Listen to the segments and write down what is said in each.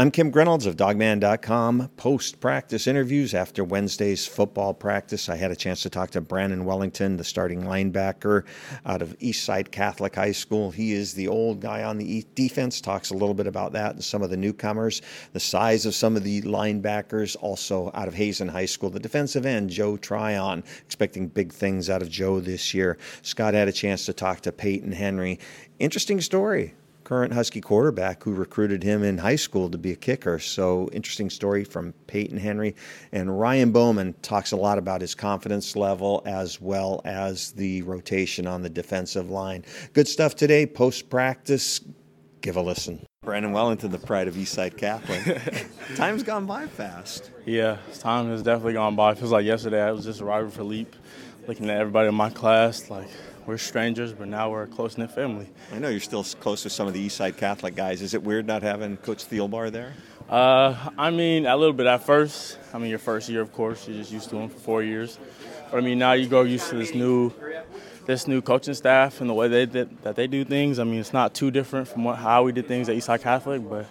I'm Kim Grinolds of Dawgman.com. Post practice interviews after Wednesday's football practice. I had a chance to talk to Brandon Wellington, the starting linebacker out of Eastside Catholic High School. He is the old guy on the defense, talks a little bit about that and some of the newcomers, the size of some of the linebackers, also out of Hazen High School. The defensive end, Joe Tryon, expecting big things out of Joe this year. Scott had a chance to talk to Peyton Henry. Interesting story current Husky quarterback who recruited him in high school to be a kicker. So, interesting story from Peyton Henry. And Ryan Bowman talks a lot about his confidence level as well as the rotation on the defensive line. Good stuff today, post practice. Give a listen. Brandon Wellington, the pride of Eastside Catholic. Time's gone by fast. Yeah, time has definitely gone by. It feels like yesterday I was just arriving for Leap, looking at everybody in my class, like, we're strangers, but now we're a close knit family. I know you're still close to some of the Eastside Catholic guys. Is it weird not having Coach Thielbar there? Uh, I mean, a little bit at first. I mean, your first year, of course, you're just used to him for four years. But I mean, now you go used to this new, this new coaching staff and the way they did, that they do things. I mean, it's not too different from what, how we did things at Eastside Catholic, but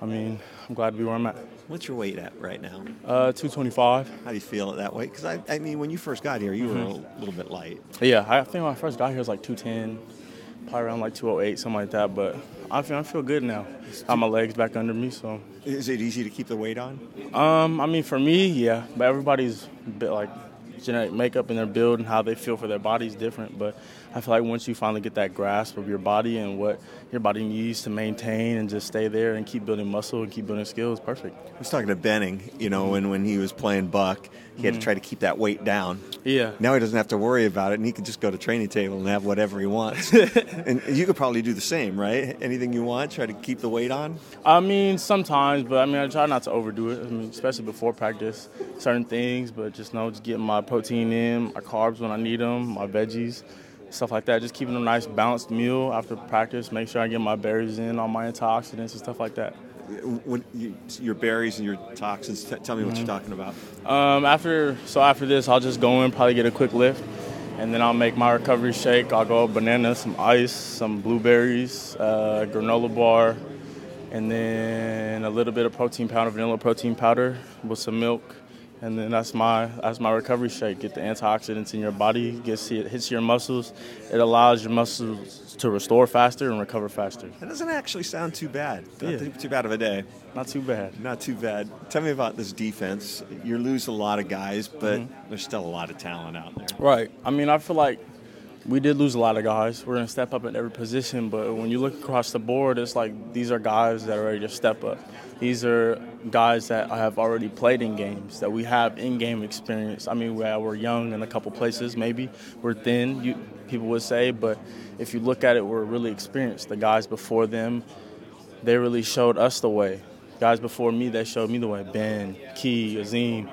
I mean, I'm glad to be where I'm at. What's your weight at right now? Uh, 225. How do you feel at that weight? Because I, I mean, when you first got here, you mm-hmm. were a little bit light. Yeah, I think when I first got here, it was like 210, probably around like 208, something like that. But I feel I feel good now. I have my legs back under me, so. Is it easy to keep the weight on? Um, I mean, for me, yeah, but everybody's a bit like genetic makeup and their build and how they feel for their body is different. But I feel like once you finally get that grasp of your body and what your body needs to maintain and just stay there and keep building muscle and keep building skills, perfect. I was talking to Benning, you know, when, when he was playing Buck, he had mm-hmm. to try to keep that weight down. Yeah. Now he doesn't have to worry about it, and he can just go to training table and have whatever he wants. and you could probably do the same, right? Anything you want, try to keep the weight on. I mean, sometimes, but I mean, I try not to overdo it. I mean, especially before practice, certain things, but just know, just getting my protein in, my carbs when I need them, my veggies stuff like that. Just keeping a nice balanced meal after practice. Make sure I get my berries in, all my antioxidants and stuff like that. When you, your berries and your toxins, t- tell me what mm-hmm. you're talking about. Um, after so after this, I'll just go in, probably get a quick lift, and then I'll make my recovery shake. I'll go banana, some ice, some blueberries, uh, granola bar, and then a little bit of protein powder, vanilla protein powder with some milk and then that's my that's my recovery shake. Get the antioxidants in your body, gets it hits your muscles. It allows your muscles to restore faster and recover faster. That doesn't actually sound too bad. Not yeah. too bad of a day. Not too bad. Not too bad. Tell me about this defense. You lose a lot of guys, but mm-hmm. there's still a lot of talent out there. Right. I mean, I feel like we did lose a lot of guys. We're going to step up in every position, but when you look across the board, it's like these are guys that are ready to step up. These are guys that have already played in games, that we have in-game experience. I mean, we're young in a couple places, maybe we're thin, you, people would say, but if you look at it, we're really experienced. The guys before them, they really showed us the way. Guys before me, they showed me the way. Ben, Key, Azeem,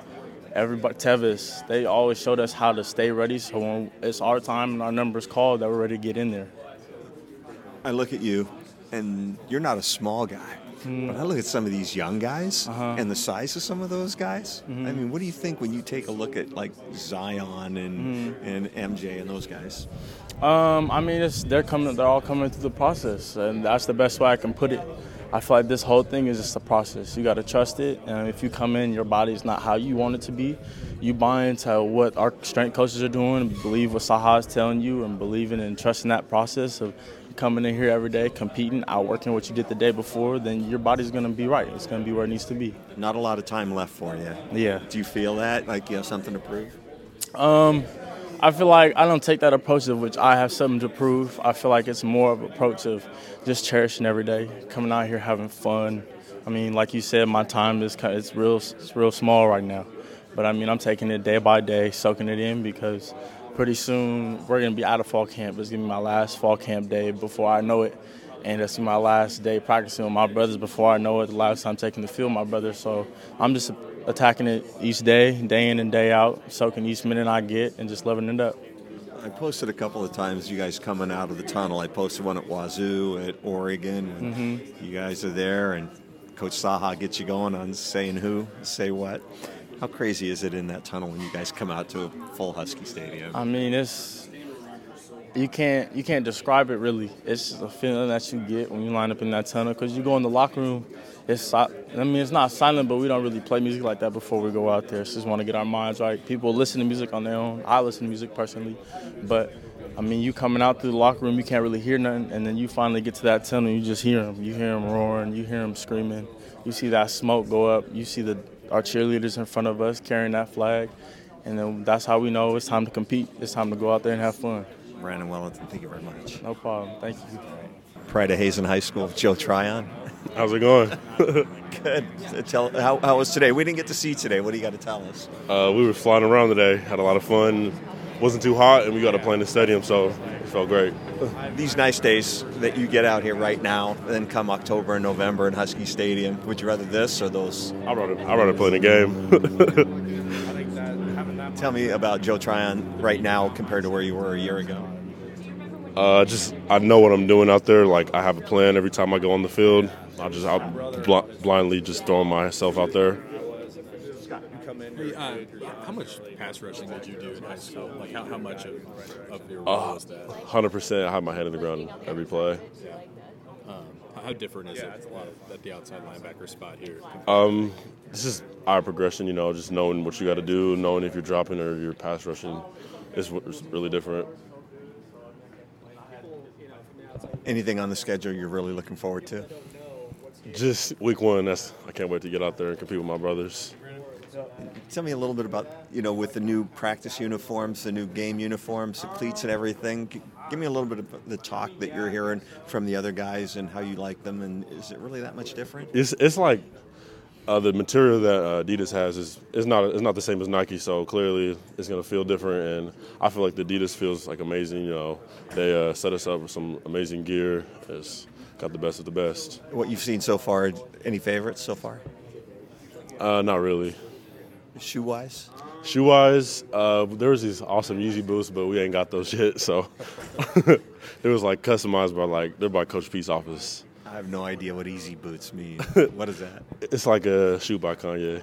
everybody, Tevis, they always showed us how to stay ready. So when it's our time and our numbers called, that we're ready to get in there. I look at you, and you're not a small guy. Mm. But I look at some of these young guys uh-huh. and the size of some of those guys. Mm-hmm. I mean, what do you think when you take a look at like Zion and mm. and MJ and those guys? Um, I mean, they're coming. They're all coming through the process, and that's the best way I can put it. I feel like this whole thing is just a process. You got to trust it, and if you come in, your body is not how you want it to be. You buy into what our strength coaches are doing, believe what Socha is telling you, and believing and trusting that process of coming in here every day, competing, outworking what you did the day before, then your body's going to be right. It's going to be where it needs to be. Not a lot of time left for you. Yeah. Do you feel that? Like you have something to prove? Um, I feel like I don't take that approach of which I have something to prove. I feel like it's more of an approach of just cherishing every day, coming out here having fun. I mean, like you said, my time is kind of, it's real it's real small right now, but I mean I'm taking it day by day, soaking it in because pretty soon we're going to be out of fall camp. It's going to be my last fall camp day before I know it. And it's my last day practicing with my brothers before I know it. The last time taking the field, my brothers. So I'm just attacking it each day, day in and day out, soaking each minute I get, and just loving it up. I posted a couple of times you guys coming out of the tunnel. I posted one at Wazoo, at Oregon. Mm-hmm. You guys are there, and Coach Socha gets you going on saying who, say what. How crazy is it in that tunnel when you guys come out to a full Husky stadium? I mean, it's you can't you can't describe it really. It's just a feeling that you get when you line up in that tunnel because you go in the locker room. It's I mean it's not silent, but we don't really play music like that before we go out there. It's just want to get our minds right. People listen to music on their own. I listen to music personally, but I mean you coming out through the locker room, you can't really hear nothing, and then you finally get to that tunnel, you just hear them. You hear them roaring, you hear them screaming. You see that smoke go up. You see the our cheerleaders in front of us carrying that flag, and then that's how we know it's time to compete. It's time to go out there and have fun. Brandon Wellington, thank you very much. No problem. Thank you. Pride of Hazen High School, Joe Tryon. How's it going? Good. Tell how, how was today? We didn't get to see today. What do you got to tell us? Uh, we were flying around today. Had a lot of fun. Wasn't too hot, and we got to play in the stadium, so it felt great. These nice days that you get out here right now, then come October and November in Husky Stadium, would you rather this or those? I'd rather, I'd rather play in the game. Tell me about Joe Tryon right now compared to where you were a year ago. Uh, just I know what I'm doing out there. Like I have a plan every time I go on the field. I just out bl- blindly just throwing myself out there. Hey, uh, how much pass rushing did you do in high school? Like how, how much of, of your role was that? Hundred percent. I had my head in the ground every play. Um, how different is it at the outside linebacker spot here? Um, this is our progression. You know, just knowing what you got to do, knowing if you're dropping or you're pass rushing, is really different. Anything on the schedule you're really looking forward to? Just week one. That's I can't wait to get out there and compete with my brothers. Tell me a little bit about you know with the new practice uniforms, the new game uniforms, the cleats and everything. Give me a little bit of the talk that you're hearing from the other guys and how you like them, and is it really that much different? It's it's like uh, the material that uh, Adidas has is, is not it's not the same as Nike, so clearly it's going to feel different. And I feel like the Adidas feels like amazing. You know, they uh, set us up with some amazing gear. It's got the best of the best. What you've seen so far, any favorites so far? Uh, not really. Shoe wise? Shoe wise, uh, there was these awesome Yeezy boots, but we ain't got those yet. So it was like customized by like they're by Coach Pete's office. I have no idea what Easy Boots mean. what is that? It's like a shoe by Kanye.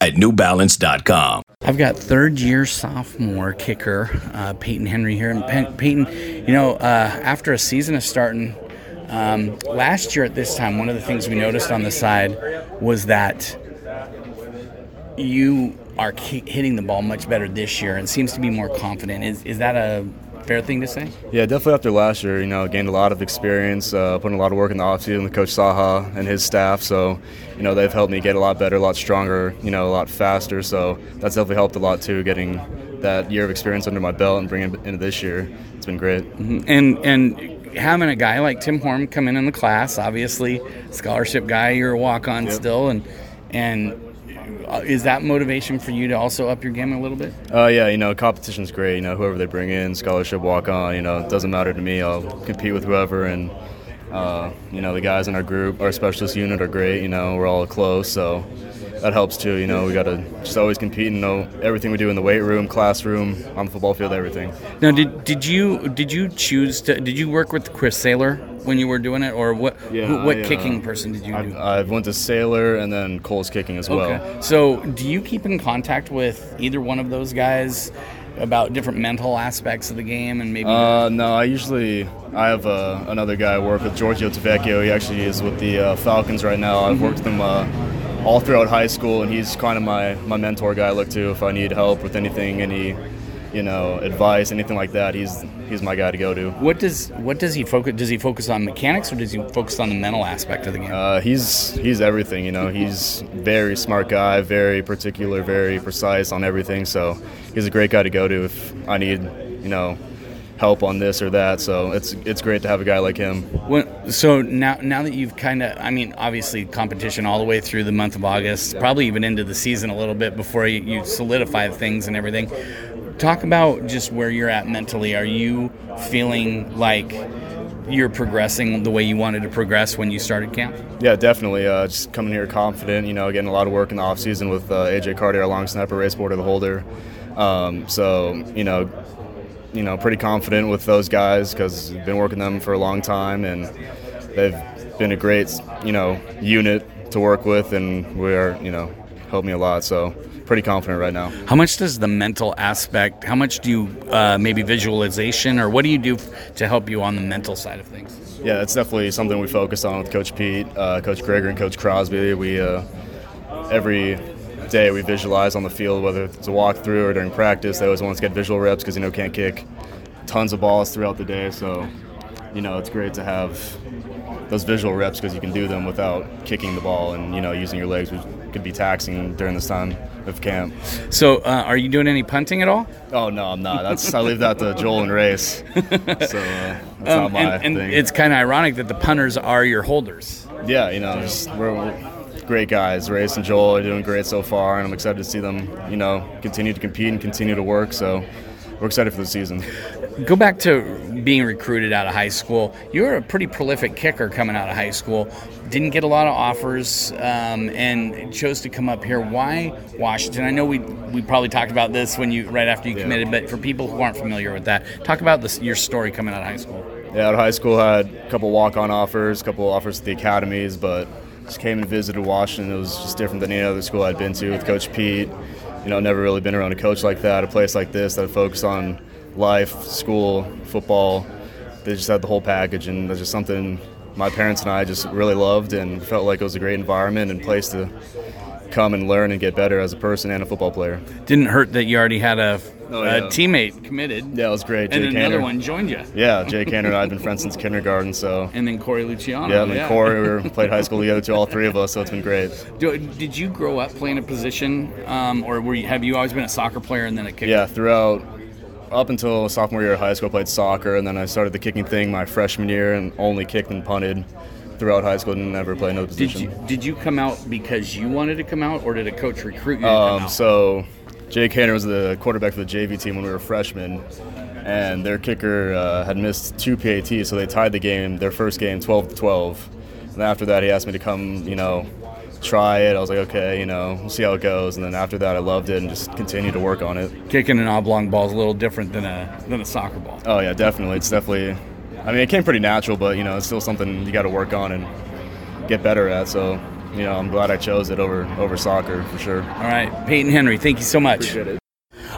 at newbalance.com. I've got third year sophomore kicker uh, Peyton Henry here. And Peyton, you know, uh, after a season of starting um, last year at this time, one of the things we noticed on the side was that you are hitting the ball much better this year and seems to be more confident. Is, is that a fair thing to say? Yeah, definitely after last year, you know, gained a lot of experience, uh, putting a lot of work in the offseason with Coach Socha and his staff. So, you know, they've helped me get a lot better, a lot stronger, you know, a lot faster. So that's definitely helped a lot too, getting that year of experience under my belt and bringing it into this year. It's been great. Mm-hmm. And and having a guy like Tim Horn come in in the class, obviously scholarship guy, you're a walk on yep. still, and and is that motivation for you to also up your game a little bit? Uh, yeah, you know, competition's great. You know, whoever they bring in, scholarship, walk on, you know, it doesn't matter to me. I'll compete with whoever. And, uh, you know, the guys in our group, our specialist unit are great. You know, we're all close. So that helps too. You know, we got to just always compete and know everything we do in the weight room, classroom, on the football field, everything. Now, did did you did you choose to? Did you work with Chris Sailer when you were doing it, or what? Yeah, who, what I, uh, kicking person did you I've, do? I went to Sailer and then Kohl's kicking as well. Okay. So, do you keep in contact with either one of those guys? about different mental aspects of the game and maybe? Uh, no, I usually I have uh, another guy I work with, Giorgio Tavecchio. He actually is with the uh, Falcons right now. I've worked with him uh, all throughout high school, and he's kind of my, my mentor guy I look to if I need help with anything, any you know advice, anything like that. He's he's my guy to go to. What does what does he focus? Does he focus on mechanics or does he focus on the mental aspect of the game? Uh, he's he's everything. You know, he's very smart guy, very particular, very precise on everything. So he's a great guy to go to if I need you know help on this or that. So it's it's great to have a guy like him. When, so now, now that you've kind of, I mean, obviously competition all the way through the month of August, probably even into the season a little bit before you, you solidify things and everything. Talk about just where you're at mentally. Are you feeling like you're progressing the way you wanted to progress when you started camp? Yeah, definitely. Uh, just coming here confident, you know, getting a lot of work in the off season with uh, AJ Cartier, long snapper, Race Porter, the holder. Um, so, you know, you know, pretty confident with those guys because I've been working them for a long time and they've been a great, you know, unit to work with and we're, you know, helped me a lot. So pretty confident right now. How much does the mental aspect, how much do you uh, maybe visualization or what do you do to help you on the mental side of things? Yeah, it's definitely something we focus on with Coach Pete, uh, Coach Greger, and Coach Crosby. We uh, every day we visualize on the field, whether it's a walkthrough or during practice. They always want us to get visual reps because you know can't kick tons of balls throughout the day. So, you know, it's great to have those visual reps because you can do them without kicking the ball and you know using your legs, which could be taxing during this time of camp. So, uh, are you doing any punting at all? Oh no, I'm not. That's I leave that to Joel and Race. So uh, that's Um, not my and, and thing. it's kind of ironic that the punters are your holders. yeah, you know, just, we're, we're great guys. Race and Joel are doing great so far, and I'm excited to see them, you know, continue to compete and continue to work. So we're excited for the season. Go back to being recruited out of high school. You were a pretty prolific kicker coming out of high school. Didn't get a lot of offers, um, and chose to come up here. Why Washington? I know we we probably talked about this when you right after you committed, but for people who aren't familiar with that, talk about this, your story coming out of high school. Yeah, out of high school, I had a couple walk-on offers, a couple offers at the academies, but just came and visited Washington. It was just different than any other school I'd been to with Coach Pete. You know, never really been around a coach like that, a place like this that focused on life, school, football. They just had the whole package, and that's just something my parents and I just really loved, and felt like it was a great environment and place to come and learn and get better as a person and a football player. Didn't hurt that you already had a, Oh, a yeah. teammate committed, Yeah, it was great. and Jay another one joined you, Yeah, Jake Haener and I have been friends since kindergarten, so and then Corey Luciano. yeah, and then Corey, we were, played high school together too, all three of us, so it's been great. Do, did you grow up playing a position, um, or were you, have you always been a soccer player and then a kicker? Yeah, throughout up until sophomore year of high school, I played soccer, and then I started the kicking thing my freshman year, and only kicked and punted throughout high school, and never played another Did position. you did you come out because you wanted to come out, or did a coach recruit you to come Um, so Jake Haener was the quarterback for the JV team when we were freshmen, and their kicker uh, had missed two PATs, so they tied the game, their first game, 12 to 12. And after that, he asked me to come, you know, try it. I was like, okay, you know, we'll see how it goes. And then after that, I loved it and just continued to work on it. Kicking an oblong ball is a little different than a than a soccer ball. Oh yeah, definitely. It's definitely. I mean, it came pretty natural, but you know, it's still something you got to work on and get better at. So, you know, I'm glad I chose it over over soccer for sure. All right, Peyton Henry, thank you so much. Appreciate it.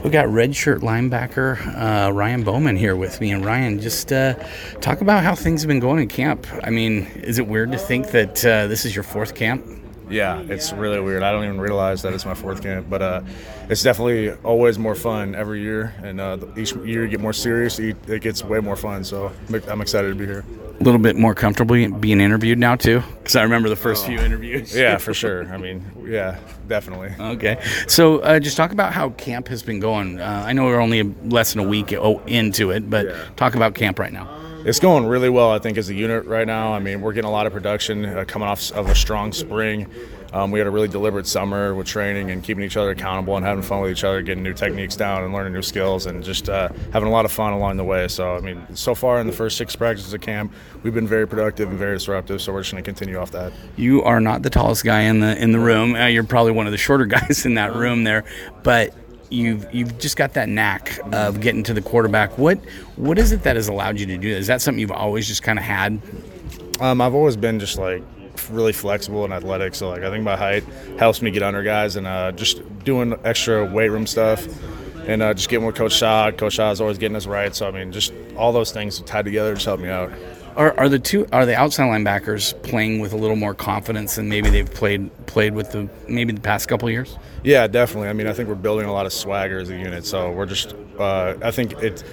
We got redshirt linebacker uh, Ryan Bowman here with me, and Ryan, just uh, talk about how things have been going in camp. I mean, is it weird to think that uh, this is your fourth camp? Yeah, it's really weird. I don't even realize that it's my fourth camp, but uh, it's definitely always more fun every year, and uh, each year you get more serious. It it gets way more fun, so I'm excited to be here. A little bit more comfortable being interviewed now too, because I remember the first few interviews. Yeah, for sure. I mean, yeah, definitely. Okay, so uh, just talk about how camp has been going. Uh, I know we're only less than a week into it, but talk about camp right now. It's going really well, I think, as a unit right now. I mean, we're getting a lot of production uh, coming off of a strong spring. Um, we had a really deliberate summer with training and keeping each other accountable and having fun with each other, getting new techniques down and learning new skills and just uh, having a lot of fun along the way. So, I mean, so far in the first six practices of camp, we've been very productive and very disruptive. So we're just going to continue off that. You are not the tallest guy in the in the room. Uh, you're probably one of the shorter guys in that room there, but you've you've just got that knack of getting to the quarterback. What what is it that has allowed you to do that? Is that something you've always just kind of had? Um, I've always been just like really flexible and athletic. So like I think my height helps me get under guys and uh, just doing extra weight room stuff and uh, just getting with Coach Shaw. Coach Shaw is always getting us right. So I mean, just all those things tied together just help me out. Are, are the two are the outside linebackers playing with a little more confidence than maybe they've played played with the maybe the past couple years? Yeah, definitely. I mean, I think we're building a lot of swagger as a unit. So we're just, uh, I think it.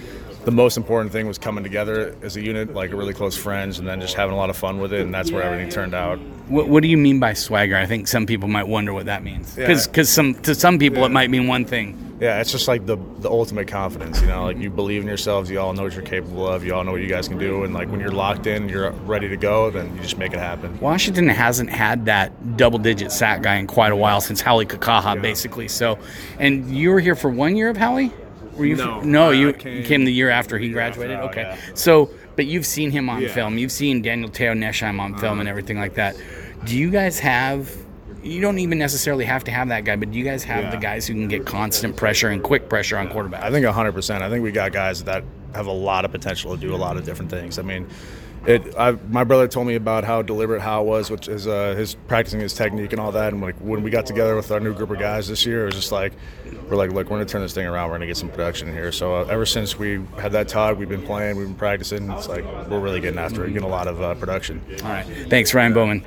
The most important thing was coming together as a unit, like really close friends, and then just having a lot of fun with it, and that's where everything turned out. What, what do you mean by swagger? I think some people might wonder what that means Yeah. because some to some people it might mean one thing. Yeah, it's just like the the ultimate confidence. You know, like you believe in yourselves. You all know what you're capable of. You all know what you guys can do. And like when you're locked in, you're ready to go. Then you just make it happen. Washington hasn't had that double-digit sack guy in quite a while since Hau'oli Kikaha, basically. So, and you were here for one year of Hau'oli. Were you? No, no, you came- came, the year after he graduated. after, okay, yeah. so but you've seen him on Yeah. film. You've seen Daniel Te'o-Nesheim on film and everything like that. Do you guys have? You don't even necessarily have to have that guy, but do you guys have Yeah. the guys who can get constant pressure and quick pressure on quarterbacks? I think 100%. I think we got guys that have a lot of potential to do a lot of different things. I mean, it. I, my brother told me about how deliberate Hal was, which is uh, his practicing his technique and all that. And like when we got together with our new group of guys this year, it was just like we're like, look, we're gonna turn this thing around. We're gonna get some production here. So uh, ever since we had that talk, we've been playing, we've been practicing. It's like we're really getting after it, getting a lot of uh, production. All right, thanks, Ryan Bowman.